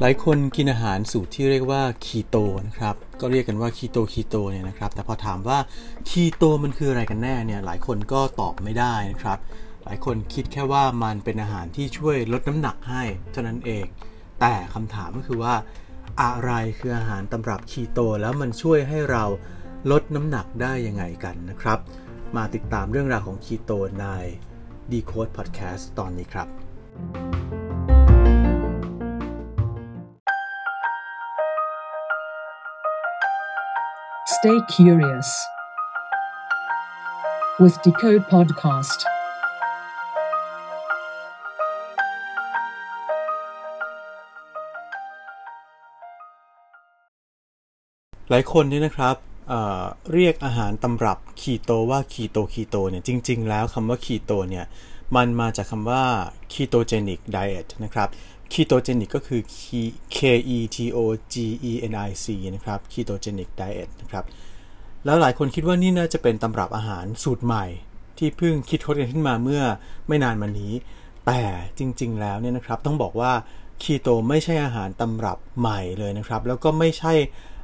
หลายคนกินอาหารสูตรที่เรียกว่าคีโตนะครับ ก็เรียกกันว่าคีโตคีโตเนี่ยนะครับ แต่พอถามว่าคีโตมันคืออะไรกันแน่เนี่ย หลายคนก็ตอบไม่ได้นะครับ หลายคนคิดแค่ว่ามันเป็นอาหารที่ช่วยลดน้ำหนักให้เท่านั้นเอง แต่คำถามก็คือว่า อะไรคืออาหารตำรับคีโตแล้วมันช่วยให้เราลดน้ำหนักได้ยังไงกันนะครับ มาติดตามเรื่องราวของคีโตใน Decode Podcast ตอนนี้ครับ Stay curious with Decode Podcast. หลายคนนี่นะครับ เรียกอาหารตำรับคีโตว่าคีโตคีโตเนี่ยจริง ๆ แล้วคำว่าคีโตเนี่ยมันมาจากคำว่า ketogenic diet นะครับ ketogenic ก็คือ K E T O G E N I C นะครับ ketogenic diet นะครับ แล้วหลายคนคิดว่านี่น่าจะเป็นตำรับอาหารสูตรใหม่ ที่เพิ่งคิดค้นกันขึ้นมาเมื่อไม่นานมานี้ แต่จริง ๆ แล้วเนี่ยนะครับต้องบอกว่าคีโตไม่ใช่อาหารตำรับใหม่เลยนะครับ แล้วก็ไม่ใช่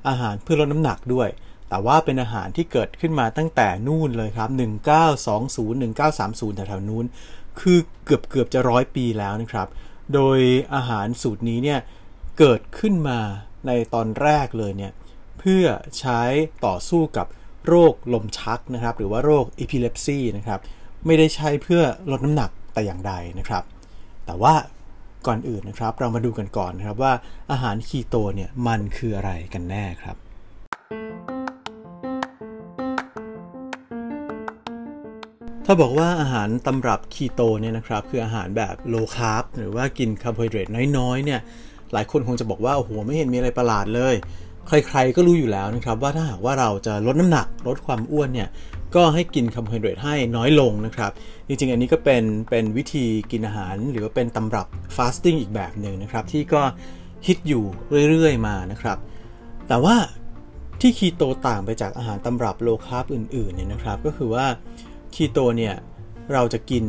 อาหารเพื่อลดน้ำหนักด้วย แต่ว่าเป็นอาหารที่เกิดขึ้นมาตั้งแต่นู่นเลยครับ 1920 1930แถวๆนู้น คือเกือบเกือบจะร้อยปีแล้วนะครับ โดยอาหารสูตรนี้เนี่ยเกิดขึ้นมาในตอนแรกเลยเนี่ยเพื่อใช้ต่อสู้กับโรคลมชักนะครับ หรือว่าโรคอีพิเลปซีนะครับไม่ได้ใช้เพื่อลดน้ำหนักแต่อย่างใดนะครับ แต่ว่าก่อนอื่นนะครับ เรามาดูกันก่อนนะครับว่าอาหารคีโตเนี่ยมันคืออะไรกันแน่ครับ ถ้าบอกว่าอาหารตำรับคีโตเนี่ยนะครับคืออาหารแบบ low carb หรือว่ากินคาร์โบไฮเดรตน้อยๆเนี่ยหลายคนคงจะบอกว่าโอ้โหไม่เห็นมีอะไรประหลาดเลย ใครๆก็รู้อยู่แล้วนะครับว่าถ้าหากว่าเราจะลดน้ำหนักลดความอ้วนเนี่ยก็ให้กินคาร์โบไฮเดรตให้น้อยลงนะครับจริงๆ อันนี้ก็เป็นเป็นวิธีกินอาหาร หรือว่าเป็นตำรับ fasting อีกแบบหนึ่งนะครับที่ก็ฮิตอยู่เรื่อยๆมานะครับ แต่ว่าที่คีโตต่างไปจากอาหารตำรับ low carb อื่นๆเนี่ยนะครับก็คือว่า คีโตเนี่ยเราจะกิน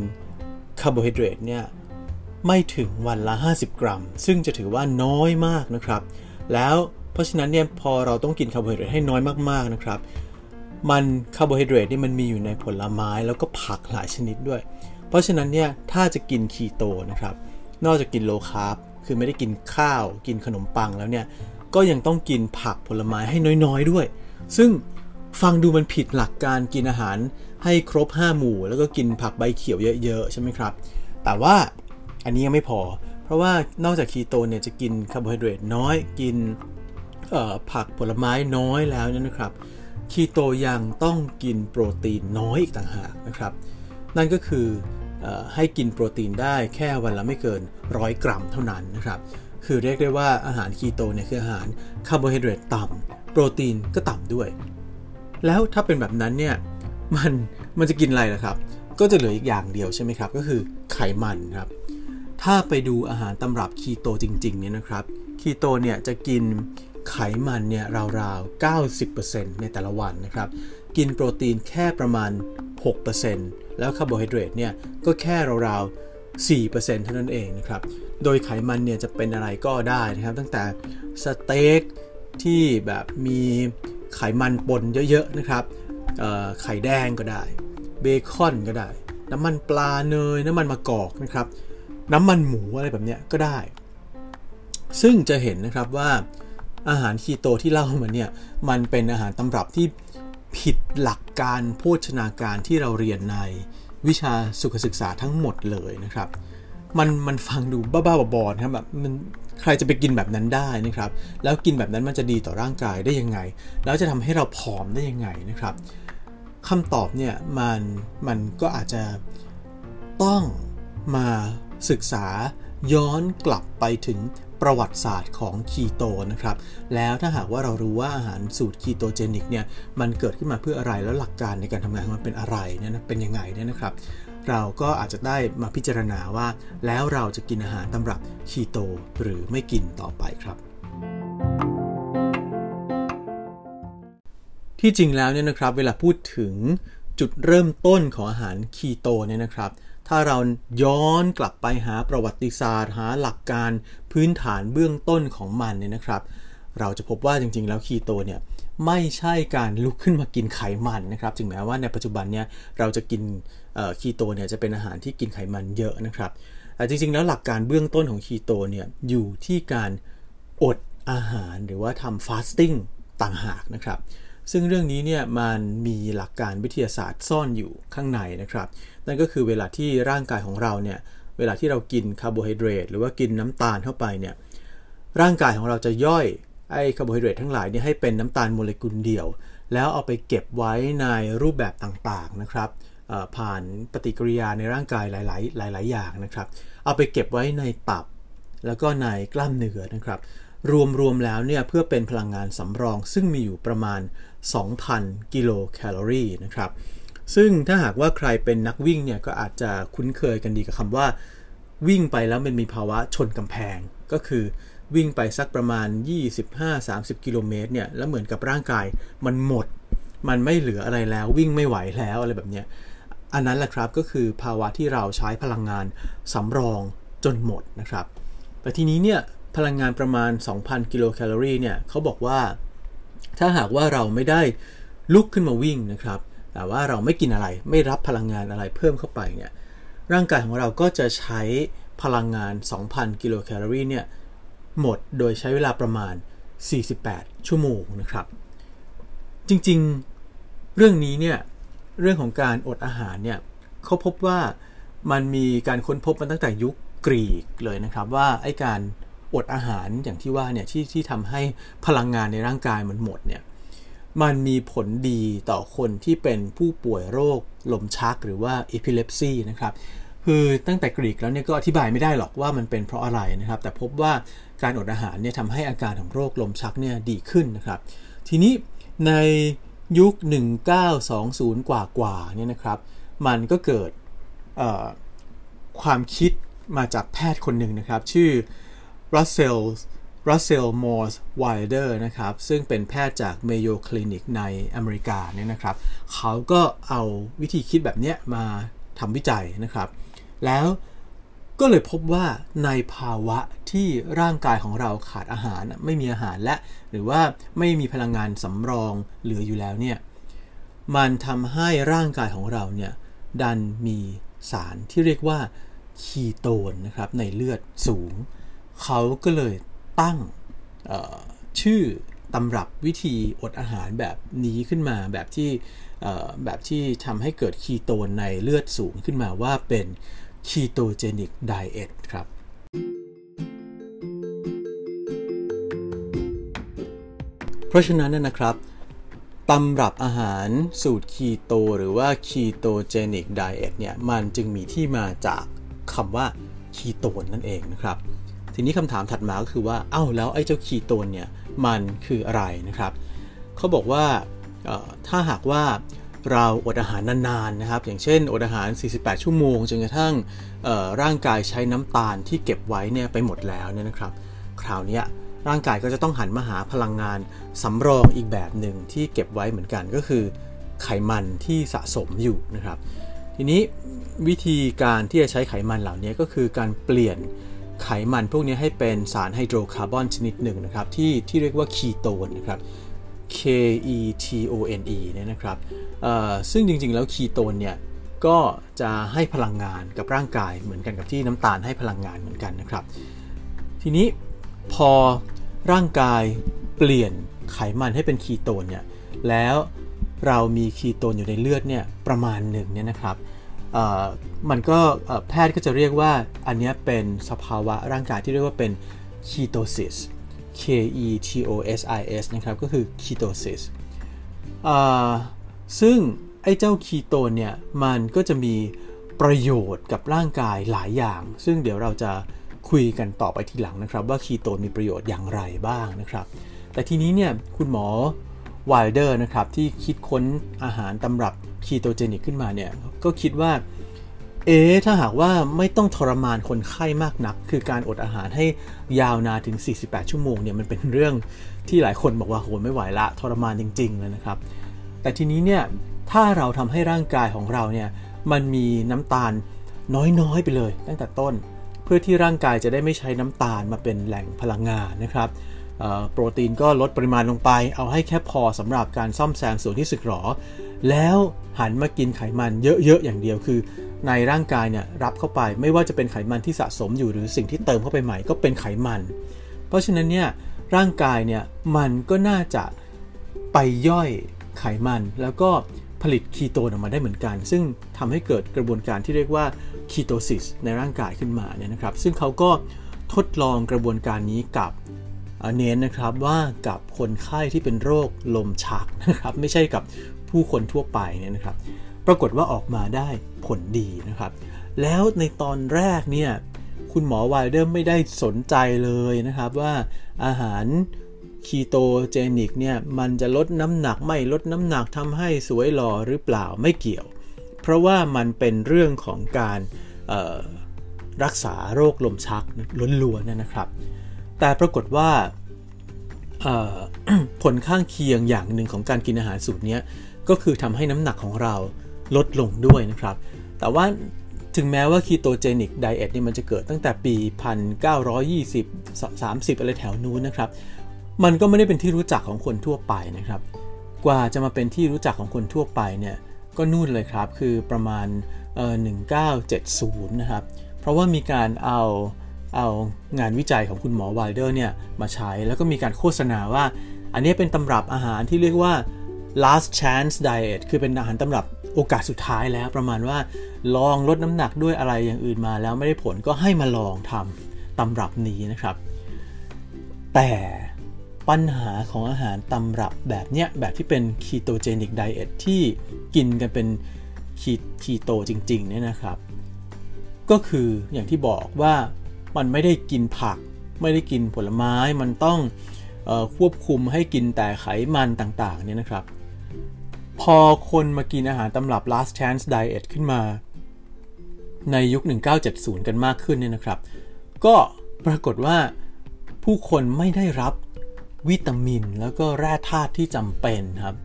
คาร์โบไฮเดรตเนี่ยไม่ถึงวันละ 50 กรัม ซึ่งจะถือว่าน้อยมากนะครับ แล้วเพราะฉะนั้นเนี่ยพอเราต้องกินคาร์โบไฮเดรตให้น้อยมากๆนะครับ มันคาร์โบไฮเดรตนี่มันมีอยู่ในผลไม้แล้วก็ผักหลายชนิดด้วย เพราะฉะนั้นเนี่ยถ้าจะกินคีโตนะครับ นอกจากกิน low carbคือไม่ได้กินข้าว กินขนมปังแล้วเนี่ยก็ยังต้องกินผักผลไม้ให้น้อยๆด้วย ซึ่ง ฟังดูมันผิดหลักการกินอาหารให้ครบ 5 หมู่ แล้วก็กินผักใบเขียวเยอะๆ ใช่ไหมครับ แต่ว่าอันนี้ยังไม่พอ เพราะว่านอกจากคีโตเนี่ยจะกินคาร์โบไฮเดรตน้อย กินผักผลไม้น้อยแล้วเนี่ยนะครับ คีโตยังต้องกินโปรตีนน้อยอีกต่างหากนะครับ นั่นก็คืออให้กินโปรตีนได้แค่วันละไม่เกินร้อยกรัมเท่านั้นนะครับ คือเรียกได้ว่าอาหารคีโตเนี่ยคืออาหารคาร์โบไฮเดรตต่ำโปรตีนก็ต่ำด้วย แล้วถ้าเป็นแบบนั้นเนี่ยมันมันจะกินอะไรล่ะครับ ก็จะเหลืออีกอย่างเดียวใช่ไหมครับ ก็คือไขมันครับ ถ้าไปดูอาหารตำรับคีโตจริงๆเนี่ยนะครับคีโตเนี่ยจะกินไขมันเนี่ยราวๆ 90%ในแต่ละวันนะครับ กินโปรตีนแค่ประมาณ 6%แล้วคาร์โบไฮเดรตเนี่ยก็แค่ราวๆ4%เท่านั้นเองนะครับ โดยไขมันเนี่ยจะเป็นอะไรก็ได้นะครับ ตั้งแต่สเต็กที่แบบมี ไขมันปนเยอะๆนะครับไข่แดงก็ได้ เบคอนก็ได้ น้ำมันปลาเนย น้ำมันมะกอกนะครับ น้ำมันหมูอะไรแบบเนี้ยก็ได้ ซึ่งจะเห็นนะครับว่าอาหารคีโตที่เล่ามาเนี่ยมันเป็นอาหารตำรับที่ผิดหลักการโภชนาการที่เราเรียนในวิชาสุขศึกษาทั้งหมดเลยนะครับ มันมันฟังดูบ้าๆบอๆนะครับแบบมันใครจะไปกินแบบนั้นได้นะครับ แล้วกินแบบนั้นมันจะดีต่อร่างกายได้ยังไง แล้วจะทำให้เราผอมได้ยังไงนะครับคำตอบเนี่ยมันมันก็อาจจะต้องมาศึกษาย้อนกลับไปถึงประวัติศาสตร์ของคีโตนะครับ แล้วถ้าหากว่าเรารู้ว่าอาหารสูตร ketogenic เนี่ยมันเกิดขึ้นมาเพื่ออะไรแล้วหลักการในการทำงานของมันเป็นอะไรเนี่ยนะเป็นยังไงเนี่ยนะครับ เราก็อาจจะได้มาพิจารณาว่า แล้วเราจะกินอาหารตำรับคีโตหรือไม่กินต่อไปครับ ที่จริงแล้วเนี่ยนะครับ เวลาพูดถึงจุดเริ่มต้นของอาหารคีโตเนี่ยนะครับถ้าเราย้อนกลับไปหาประวัติศาสตร์ หาหลักการพื้นฐานเบื้องต้นของมันเนี่ยนะครับ เราจะพบว่าจริงๆ แล้วคีโตเนี่ย ไม่ใช่การลุกขึ้นมากินไขมันนะครับถึงแม้ว่าในปัจจุบันเนี่ยเราจะกินคีโตเนี่ยจะเป็นอาหารที่กินไขมันเยอะนะครับแต่จริงๆ แล้วหลักการเบื้องต้นของคีโตเนี่ยอยู่ที่การอดอาหารหรือว่าทำฟาสติ้งต่างหากนะครับซึ่งเรื่องนี้เนี่ยมันมีหลักการวิทยาศาสตร์ซ่อนอยู่ข้างในนะครับ นั่นก็คือเวลาที่ร่างกายของเราเนี่ยเวลาที่เรากินคาร์โบไฮเดรตหรือว่ากินน้ำตาลเข้าไปเนี่ยร่างกายของเราจะย่อย ไอ้คาร์โบไฮเดรตทั้งหลายนี่ให้เป็นน้ำตาลโมเลกุลเดียว แล้วเอาไปเก็บไว้ในรูปแบบต่างๆนะครับผ่านปฏิกิริยาในร่างกายหลาย ๆ หลาย ๆ อย่างนะครับ เอาไปเก็บไว้ในตับ แล้วก็ในกล้ามเนื้อนะครับ รวม ๆ แล้วเนี่ยเพื่อเป็นพลังงานสำรอง ซึ่งมีอยู่ประมาณ 2,000 กิโลแคลอรี่นะครับ ซึ่งถ้าหากว่าใครเป็นนักวิ่งเนี่ยก็อาจจะคุ้นเคยกันดีกับคำว่า วิ่งไปแล้วมันมีภาวะชนกำแพงก็คือ วิ่งไปสักประมาณ 25-30 กิโลเมตรเนี่ยแล้วเหมือนกับร่างกายมันหมด มันไม่เหลืออะไรแล้ว วิ่งไม่ไหวแล้วอะไรแบบเนี้ยอันนั้นแหละครับก็คือภาวะที่เราใช้พลังงานสำรองจนหมดนะครับ แต่ทีนี้เนี่ยพลังงานประมาณ 2,000 กิโลแคลอรี่เนี่ยเขาบอกว่า ถ้าหากว่าเราไม่ได้ลุกขึ้นมาวิ่งนะครับ แต่ว่าเราไม่กินอะไรไม่รับพลังงานอะไรเพิ่มเข้าไปเนี่ยร่างกายของเราก็จะใช้พลังงาน 2,000 กิโลแคลอรี่เนี่ย หมดโดยใช้เวลาประมาณ 48 ชั่วโมงนะครับ จริงๆ เรื่องนี้เนี่ยเรื่องของการอดอาหารเนี่ยเขาพบว่ามันมีการค้นพบมาตั้งแต่ยุคกรีกเลยนะครับว่าไอ้การอดอาหารอย่างที่ว่าเนี่ยที่ที่ทำให้พลังงานในร่างกายมันหมดเนี่ยมันมีผลดีต่อคนที่เป็นผู้ป่วยโรคลมชักหรือว่า epilepsy นะครับ คือตั้งแต่กรีกแล้วเนี่ยก็อธิบายไม่ได้หรอกว่ามันเป็นเพราะอะไรนะครับ แต่พบว่าการอดอาหารเนี่ยทำให้อาการของโรคลมชักเนี่ยดีขึ้นนะครับ ทีนี้ในยุค 1920 กว่ากว่าเนี่ยนะครับ มันก็เกิดความคิดมาจากแพทย์คนหนึ่งนะครับ ชื่อ Russell Russell Morse Wilder นะครับ ซึ่งเป็นแพทย์จาก Mayo Clinic ในอเมริกาเนี่ยนะครับ เขาก็เอาวิธีคิดแบบนี้มาทำวิจัยนะครับ แล้วก็เลยพบว่าในภาวะที่ร่างกายของเราขาดอาหารไม่มีอาหารและ หรือว่าไม่มีพลังงานสำรองเหลืออยู่แล้วเนี่ยมันทำให้ร่างกายของเราเนี่ยดันมีสารที่เรียกว่าคีโตนนะครับในเลือดสูง เขาก็เลยตั้งชื่อตำรับวิธีอดอาหารแบบนี้ขึ้นมาแบบที่แบบที่ทำให้เกิดคีโตนในเลือดสูงขึ้นมาว่าเป็น ketogenic diet ครับเพราะฉะนั้นนะครับตำรับอาหารสูตรคีโตหรือว่า ketogenic diet เนี่ยมันจึงมีที่มาจากคำว่าคีโตนนั่นเองนะครับ ทีนี้คำถามถัดมาก็คือว่า เอ้าแล้วไอ้เจ้าคีโตนเนี่ยมันคืออะไรนะครับเขาบอกว่าถ้าหากว่า เราอดอาหารนานๆนะครับ อย่างเช่นอดอาหาร 48 ชั่วโมงจนกระทั่งร่างกายใช้น้ำตาลที่เก็บไว้เนี่ยไปหมดแล้วเนี่ยนะครับ คราวนี้ร่างกายก็จะต้องหันมาหาพลังงานสำรองอีกแบบหนึ่งที่เก็บไว้เหมือนกันก็คือ ไขมันที่สะสมอยู่นะครับ ทีนี้วิธีการที่จะใช้ไขมันเหล่านี้ก็คือการเปลี่ยนไขมันพวกนี้ให้เป็นสารไฮโดรคาร์บอนชนิดหนึ่งนะครับที่ที่เรียกว่าคีโตนนะครับ K E T O N E เนี่ยนะครับซึ่งจริงๆ แล้วคีโตนเนี่ยก็จะให้พลังงานกับร่างกายเหมือนกันกับที่น้ำตาลให้พลังงานเหมือนกันนะครับ ทีนี้พอร่างกายเปลี่ยนไขมันให้เป็นคีโตนเนี่ยแล้วเรามีคีโตนอยู่ในเลือดเนี่ยประมาณหนึ่งเนี่ยนะครับมันก็แพทย์ก็จะเรียกว่าอันนี้เป็นสภาวะร่างกายที่เรียกว่าเป็นketosis K E T O S I S นะครับ ก็คือ ketosis ซึ่งไอ้เจ้าคีโตนเนี่ย มันก็จะมีประโยชน์กับร่างกายหลายอย่าง ซึ่งเดี๋ยวเราจะคุยกันต่อไปทีหลังนะครับว่าคีโตนมีประโยชน์อย่างไรบ้างนะครับ แต่ทีนี้เนี่ยคุณหมอไวลเดอร์นะครับที่คิดค้นอาหารตำรับ ketogenic ขึ้นมาเนี่ยก็คิดว่า เอ๊ถ้าหากว่าไม่ต้องทรมานคนไข้มากนัก คือการอดอาหารให้ยาวนานถึง 48 ชั่วโมงเนี่ยมันเป็นเรื่องที่หลายคนบอกว่าโหไม่ไหวละทรมานจริง ๆ เลยนะครับ แต่ทีนี้เนี่ยถ้าเราทำให้ร่างกายของเราเนี่ยมันมีน้ำตาลน้อยๆไปเลย ตั้งแต่ต้น เพื่อที่ร่างกายจะได้ไม่ใช้น้ำตาลมาเป็นแหล่งพลังงานนะครับโปรตีนก็ลดปริมาณลงไป เอาให้แค่พอสำหรับการซ่อมแซมส่วนที่สึกหรอ แล้วหันมากินไขมันเยอะๆอย่างเดียวคือ ในร่างกายเนี่ยรับเข้าไป ไม่ว่าจะเป็นไขมันที่สะสมอยู่หรือสิ่งที่เติมเข้าไปใหม่ก็เป็นไขมัน เพราะฉะนั้นเนี่ยร่างกายเนี่ยมันก็น่าจะไปย่อยไขมันแล้วก็ผลิตคีโตนออกมาได้เหมือนกัน ซึ่งทำให้เกิดกระบวนการที่เรียกว่าคีโตซิสในร่างกายขึ้นมาเนี่ยนะครับ ซึ่งเขาก็ทดลองกระบวนการนี้กับเน้นนะครับว่ากับคนไข้ที่เป็นโรคลมชักนะครับ ไม่ใช่กับผู้คนทั่วไปเนี่ยนะครับ ปรากฏว่าออกมาได้ผลดีนะครับ แล้วในตอนแรกเนี่ยคุณหมอไวเดอร์ไม่ได้สนใจเลยนะครับว่าอาหารคีโตเจนิกเนี่ยมันจะลดน้ำหนักไม่ลดน้ำหนักทำให้สวยหล่อหรือเปล่าไม่เกี่ยว เพราะว่ามันเป็นเรื่องของการรักษาโรคลมชักล้วนๆนะครับ แต่ปรากฏว่าผลข้างเคียงอย่างหนึ่งของการกินอาหารสูตรนี้ก็คือทำให้น้ำหนักของเรา ลดลงด้วยนะครับ แต่ว่าถึงแม้ว่าคีโตเจนิกไดเอทนี่มันจะเกิดตั้งแต่ปี 1920 30 อะไรแถวนู้นนะครับ มันก็ไม่ได้เป็นที่รู้จักของคนทั่วไปนะครับ กว่าจะมาเป็นที่รู้จักของคนทั่วไปเนี่ยก็นู่นเลยครับ คือประมาณเอ่อ1970 นะครับ เพราะว่ามีการเอาเอางานวิจัยของคุณหมอไวเดอร์เนี่ยมาใช้แล้วก็มีการโฆษณาว่า อันนี้เป็นตำรับอาหารที่เรียกว่า last chance diet คือเป็นอาหารตำรับ โอกาสสุดท้ายแล้วประมาณว่า ลองลดน้ำหนักด้วยอะไรอย่างอื่นมาแล้วไม่ได้ผลก็ให้มาลองทำตำรับนี้นะครับ แต่ปัญหาของอาหารตำรับแบบเนี้ยแบบที่เป็นคีโตเจนิกไดเอทที่กินกันเป็นคีโตจริงๆเนี่ยนะครับ ก็คืออย่างที่บอกว่ามันไม่ได้กินผัก ไม่ได้กินผลไม้มันต้องควบคุมให้กินแต่ไขมันต่างๆเนี่ยนะครับ พอคนมากินอาหารตำรับ last chance diet ขึ้นมา ในยุค 1970 กันมากขึ้นเนี่ยนะครับ ก็ปรากฏว่าผู้คนไม่ได้รับวิตามินแล้วก็แร่ธาตุที่จำเป็นครับ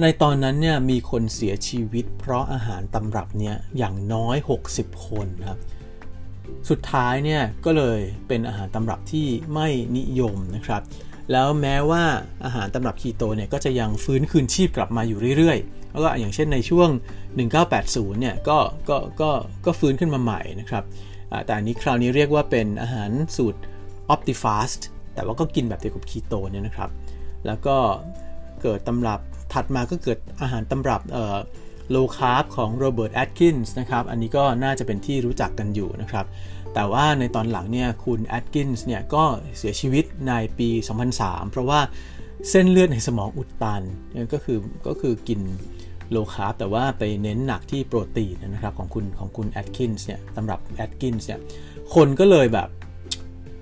ในตอนนั้นเนี่ยมีคนเสียชีวิต เพราะอาหารตำรับเนี่ยอย่างน้อย 60 คนครับ สุดท้ายเนี่ยก็เลยเป็นอาหารตำรับที่ไม่นิยมนะครับ แล้วแม้ว่าอาหารตำรับคีโตเนี่ยก็จะยังฟื้นคืนชีพกลับมาอยู่เรื่อยๆ แล้วก็อย่างเช่นในช่วง 1980 เนี่ยก็ก็ก็ก็ฟื้นขึ้นมาใหม่นะครับแต่อันนี้คราวนี้เรียกว่าเป็นอาหารสูตร Optifast แต่ว่าก็กินแบบเดียวกับคีโตเนี่ยนะครับ แล้วก็เกิดตำรับถัดมาก็เกิดอาหารตำรับ low carb ของโรเบิร์ตแอดกินส์นะครับ อันนี้ก็น่าจะเป็นที่รู้จักกันอยู่นะครับ แต่ว่าในตอนหลังเนี่ยคุณแอดกินส์เนี่ยก็เสียชีวิตในปี 2003 เพราะว่าเส้นเลือดในสมองอุดตันก็คือก็คือกิน low carb แต่ว่าไปเน้นหนักที่โปรตีนนะครับของคุณของคุณแอดกินส์เนี่ยตำรับแอดกินส์เนี่ยคนก็เลยแบบ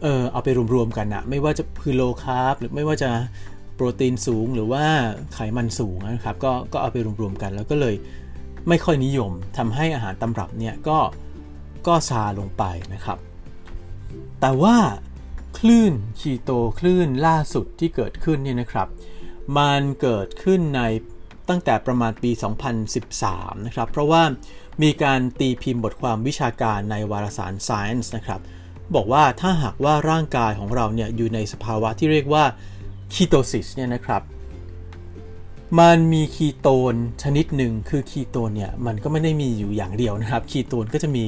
เออเอาไปรวมๆกันนะไม่ว่าจะคือโลคาร์บหรือไม่ว่าจะโปรตีนสูงหรือว่าไขมันสูงนะครับก็ก็เอาไปรวมๆกัน แล้วก็เลยไม่ค่อยนิยมทำให้อาหารตำรับเนี่ยก็ ก็ซาลงไปนะครับ แต่ว่าคลื่นคีโตคลื่นล่าสุดที่เกิดขึ้นเนี่ยนะครับ มันเกิดขึ้นในตั้งแต่ประมาณปี 2013 นะครับ เพราะว่ามีการตีพิมพ์บทความวิชาการในวารสาร Science นะครับ บอกว่าถ้าหากว่าร่างกายของเราเนี่ยอยู่ในสภาวะที่เรียกว่าคีโตซิสเนี่ยนะครับมันมีคีโตนชนิดหนึ่งคือคีโตนเนี่ยมันก็ไม่ได้มีอยู่อย่างเดียวนะครับ คีโตนก็จะมี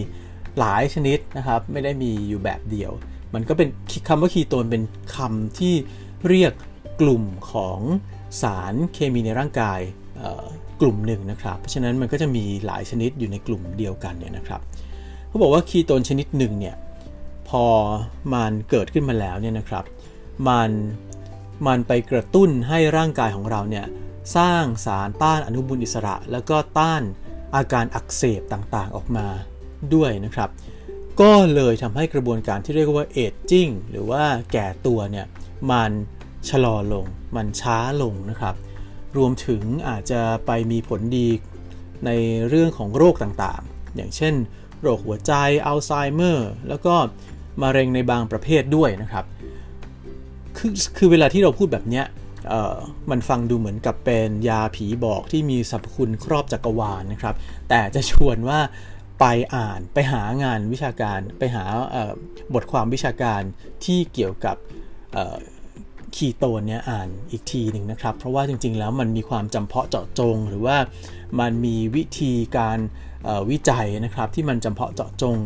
หลายชนิดนะครับ ไม่ได้มีอยู่แบบเดียว มันก็เป็นคำว่าคีโตนเป็นคำที่เรียกกลุ่มของสารเคมีในร่างกายกลุ่มหนึ่งนะครับ เพราะฉะนั้นมันก็จะมีหลายชนิดอยู่ในกลุ่มเดียวกันเนี่ยนะครับเขาบอกว่าคีโตนชนิดหนึ่งเนี่ยพอมันเกิดขึ้นมาแล้วเนี่ยนะครับมันมันไปกระตุ้นให้ร่างกายของเราเนี่ยสร้างสารต้านอนุมูลอิสระ แล้วก็ต้านอาการอักเสบต่างๆออกมา ด้วยนะครับ ก็เลยทำให้กระบวนการที่เรียกว่าเอจจิ้งหรือว่าแก่ตัวเนี่ยมันชะลอลง มันช้าลงนะครับ รวมถึงอาจจะไปมีผลดีในเรื่องของโรคต่างๆ อย่างเช่น โรคหัวใจ อัลไซเมอร์ แล้วก็มะเร็งในบางประเภทด้วยนะครับ คือคือเวลาที่เราพูดแบบเนี้ยมันฟังดูเหมือนกับเป็นยาผีบอกที่มีสรรพคุณครอบจักรวาลนะครับ แต่จะชวนว่า ไปอ่านไปหางานวิชาการ ไปหาบทความวิชาการที่เกี่ยวกับคีโตนเนี่ยอ่านอีกทีหนึ่งนะครับ เพราะว่าจริงๆแล้วมันมีความจำเพาะเจาะจง หรือว่ามันมีวิธีการวิจัยนะครับที่มันจำเพาะเจาะจง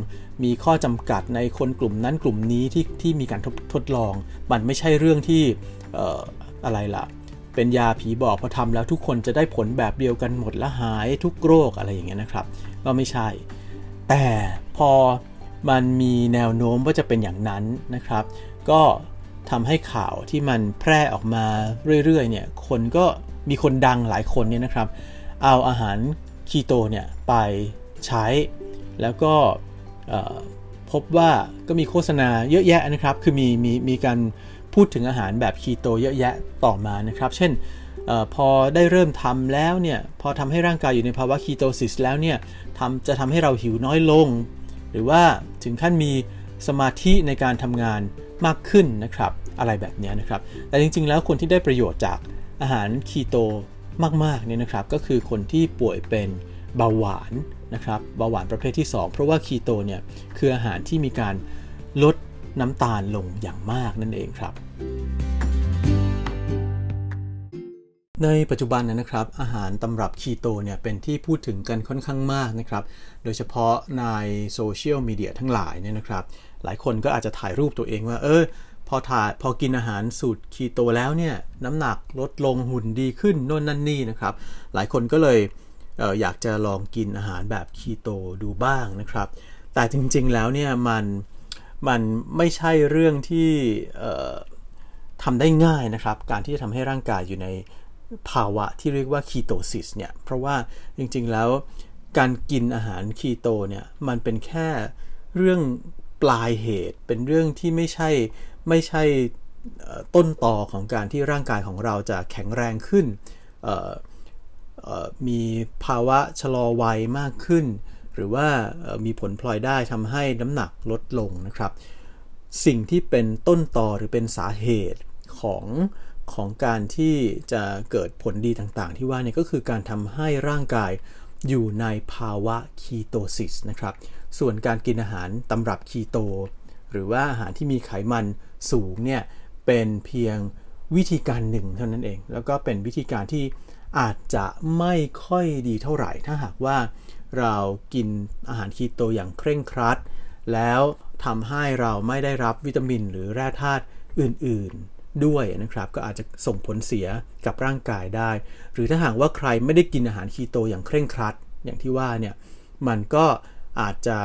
มีข้อจำกัดในคนกลุ่มนั้นกลุ่มนี้ที่ที่มีการทดทดลอง มันไม่ใช่เรื่องที่อะไรล่ะ เป็นยาผีบอกพอทำแล้วทุกคนจะได้ผลแบบเดียวกันหมดและหายทุกโรคอะไรอย่างเงี้ยนะครับ ก็ไม่ใช่ แต่พอมันมีแนวโน้มว่าจะเป็นอย่างนั้นนะครับ ก็ทำให้ข่าวที่มันแพร่ออกมาเรื่อยๆเนี่ยคนก็มีคนดังหลายคนเนี่ยนะครับ เอาอาหารคีโตเนี่ยไปใช้ แล้วก็พบว่าก็มีโฆษณาเยอะแยะนะครับ คือมีมีมีการพูดถึงอาหารแบบคีโตเยอะแยะต่อมานะครับ เช่น อพอได้เริ่มทำแล้วเนี่ยพอทำให้ร่างกายอยู่ในภาวะคีโตซิสแล้วเนี่ยทำจะทำให้เราหิวน้อยลง หรือว่าถึงขั้นมีสมาธิในการทำงานมากขึ้นนะครับ อะไรแบบนี้นะครับ แต่จริงๆ แล้วคนที่ได้ประโยชน์จากอาหารคีโตมากๆเนี่ยนะครับ ก็คือคนที่ป่วยเป็นเบาหวานนะครับเบาหวานประเภทที่ 2 เพราะว่าคีโตเนี่ยคืออาหารที่มีการลดน้ำตาลลงอย่างมากนั่นเองครับ ในปัจจุบันนะครับอาหารตำรับคีโตเนี่ยเป็นที่พูดถึงกันค่อนข้างมากนะครับ โดยเฉพาะในโซเชียลมีเดียทั้งหลายเนี่ยนะครับ หลายคนก็อาจจะถ่ายรูปตัวเองว่า เออพอถ่ายพอกินอาหารสูตรคีโตแล้วเนี่ยน้ำหนักลดลงหุ่นดีขึ้นโน่นนั่นนี่นะครับ หลายคนก็เลยเอออยากจะลองกินอาหารแบบคีโตดูบ้างนะครับ แต่จริงๆแล้วเนี่ยมันมันไม่ใช่เรื่องที่ทำได้ง่ายนะครับ การที่จะทำให้ร่างกายอยู่ใน ภาวะที่เรียกว่าคีโตซิสเนี่ย เพราะว่าจริงๆแล้วการกินอาหารคีโตเนี่ย มันเป็นแค่เรื่องปลายเหตุ เป็นเรื่องที่ไม่ใช่ไม่ใช่ต้นต่อของการที่ร่างกายของเราจะแข็งแรงขึ้น มีภาวะชะลอวัยมากขึ้น หรือว่ามีผลพลอยได้ทำให้น้ำหนักลดลงนะครับ สิ่งที่เป็นต้นต่อหรือเป็นสาเหตุของ ของการที่จะเกิดผลดีต่างๆ ที่ว่าเนี่ยก็คือการทำให้ร่างกายอยู่ในภาวะคีโตซิสนะครับ ส่วนการกินอาหารตำรับคีโต หรือว่าอาหารที่มีไขมันสูงเนี่ยเป็นเพียงวิธีการหนึ่งเท่านั้นเอง แล้วก็เป็นวิธีการที่อาจจะไม่ค่อยดีเท่าไหร่ ถ้าหากว่าเรากินอาหารคีโตอย่างเคร่งครัด แล้วทำให้เราไม่ได้รับวิตามินหรือแร่ธาตุอื่น ๆ ด้วยนะครับก็อาจจะส่งผลเสียกับร่างกายได้ หรือถ้าหากว่าใครไม่ได้กินอาหารคีโตอย่างเคร่งครัด อย่างที่ว่าเนี่ยมันก็อาจจะ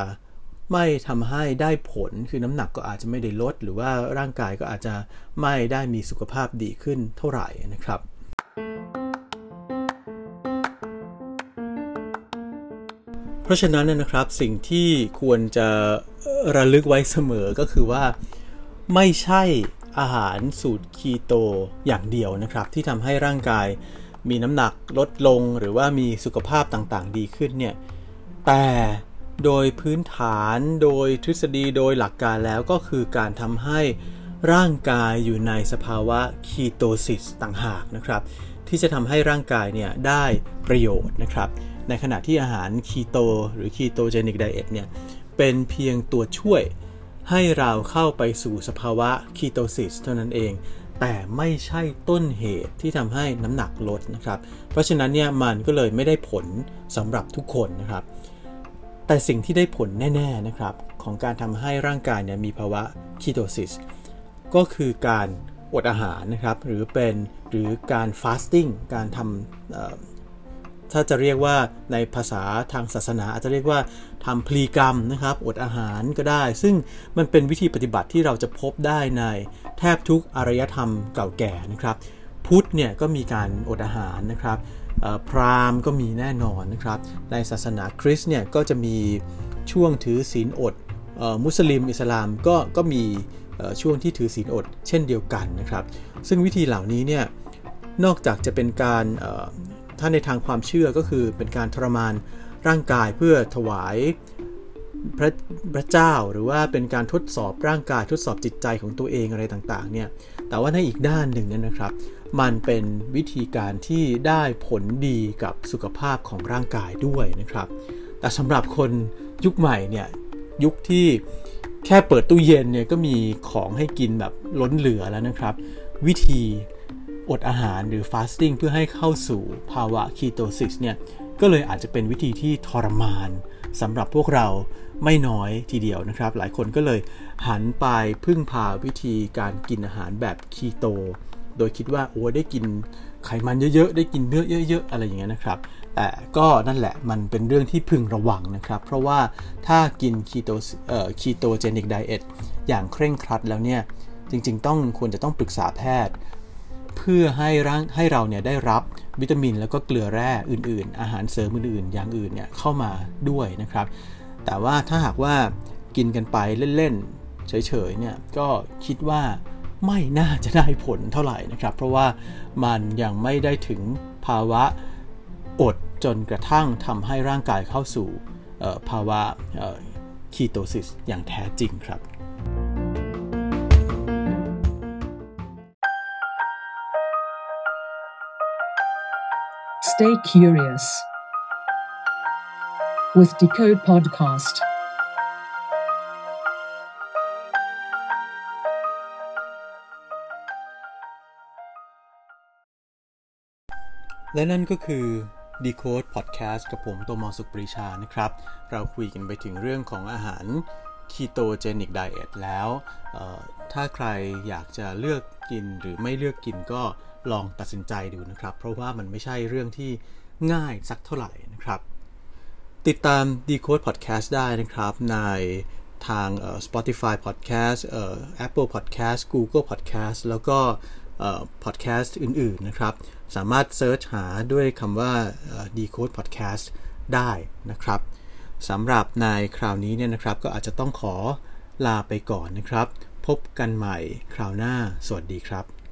ไม่ทำให้ได้ผลคือน้ำหนักก็อาจจะไม่ได้ลด หรือว่าร่างกายก็อาจจะไม่ได้มีสุขภาพดีขึ้นเท่าไหร่นะครับ เพราะฉะนั้นนะครับสิ่งที่ควรจะระลึกไว้เสมอก็คือว่าไม่ใช่ อาหารสูตรคีโตอย่างเดียวนะครับ ที่ทำให้ร่างกายมีน้ำหนักลดลงหรือว่ามีสุขภาพต่างๆ ดีขึ้นเนี่ยแต่โดยพื้นฐานโดยทฤษฎีโดยหลักการแล้วก็คือการทำให้ร่างกายอยู่ในสภาวะคีโตซิสต่างหากนะครับ ที่จะทำให้ร่างกายเนี่ยได้ประโยชน์นะครับ ในขณะที่อาหารคีโตหรือ ketogenic diet เนี่ยเป็นเพียงตัวช่วย ให้เราเข้าไปสู่สภาวะ ketosis เท่านั้นเอง แต่ไม่ใช่ต้นเหตุที่ทำให้น้ำหนักลดนะครับ เพราะฉะนั้นเนี่ยมันก็เลยไม่ได้ผลสำหรับทุกคนนะครับ แต่สิ่งที่ได้ผลแน่ๆนะครับ ของการทำให้ร่างกายเนี่ยมีภาวะ ketosisก็คือการอดอาหารนะครับ หรือเป็นหรือการฟาสติ้งการทำ ถ้าจะเรียกว่าในภาษาทางศาสนาอาจจะเรียกว่าทำพลีกรรมนะครับอดอาหารก็ได้ ซึ่งมันเป็นวิธีปฏิบัติที่เราจะพบได้ในแทบทุกอารยธรรมเก่าแก่นะครับ พุทธเนี่ยก็มีการอดอาหารนะครับพราหมณ์ก็มีแน่นอนนะครับ ในศาสนาคริสต์เนี่ยก็จะมีช่วงถือศีลอดมุสลิมอิสลามก็ก็มีช่วงที่ถือศีลอด เช่นเดียวกันนะครับ ซึ่งวิธีเหล่านี้เนี่ยนอกจากจะเป็นการ ถ้าในทางความเชื่อก็คือเป็นการทรมานร่างกายเพื่อถวายพระพระเจ้าหรือว่าเป็นการทดสอบร่างกายทดสอบจิตใจของตัวเองอะไรต่างๆเนี่ยแต่ว่าในอีกด้านหนึ่งเนี่ยนะครับ มันเป็นวิธีการที่ได้ผลดีกับสุขภาพของร่างกายด้วยนะครับ แต่สำหรับคนยุคใหม่เนี่ยยุคที่แค่เปิดตู้เย็นเนี่ยก็มีของให้กินแบบล้นเหลือแล้วนะครับ วิธี อดอาหารหรือ fasting เพื่อให้เข้าสู่ภาวะ ketosis เนี่ย ก็เลยอาจจะเป็นวิธีที่ทรมานสำหรับพวกเราไม่น้อยทีเดียวนะครับ หลายคนก็เลยหันไปพึ่งพาวิธีการกินอาหารแบบคีโต โดยคิดว่าโอ้ได้กินไขมันเยอะๆ ได้กินเนื้อเยอะๆ อะไรอย่างเงี้ยนะครับ แต่ก็นั่นแหละมันเป็นเรื่องที่พึงระวังนะครับ เพราะว่าถ้ากินคีโตเอ่อคีโตเจนิกไดเอทอย่างเคร่งครัดแล้วเนี่ย จริงๆ ต้องควรจะต้องปรึกษาแพทย์ เพื่อให้ร่างให้เราเนี่ยได้รับวิตามินแล้วก็เกลือแร่อื่น ๆ อาหารเสริมอื่น ๆ อย่างอื่นเนี่ยเข้ามาด้วยนะครับ แต่ว่าถ้าหากว่ากินกันไปเล่น ๆ เฉย ๆ เนี่ยก็คิดว่าไม่น่าจะได้ผลเท่าไหร่นะครับ เพราะว่ามันยังไม่ได้ถึงภาวะอดจนกระทั่งทำให้ร่างกายเข้าสู่ภาวะคีโตซิสอย่างแท้จริงครับ Stay curious with Decode Podcast. และนั่นก็คือ Decode Podcast กับผมโตมอสุปรีชานะครับ เราคุยกันไปถึงเรื่องของอาหาร Ketogenic Diet แล้วถ้าใครอยากจะเลือกกินหรือไม่เลือกกินก็ลองตัดสินใจดูนะครับ เพราะว่ามันไม่ใช่เรื่องที่ง่ายสักเท่าไหร่นะครับ ติดตาม Decode Podcast ได้นะครับในทาง Spotify Podcast Apple Podcast Google Podcast แล้วก็ podcast อื่น ๆ นะครับ สามารถเซิร์ชหาด้วยคำว่า Decode Podcast ได้นะครับ สำหรับในคราวนี้เนี่ยนะครับ ก็อาจจะต้องขอลาไปก่อนนะครับ พบกันใหม่คราวหน้า สวัสดีครับ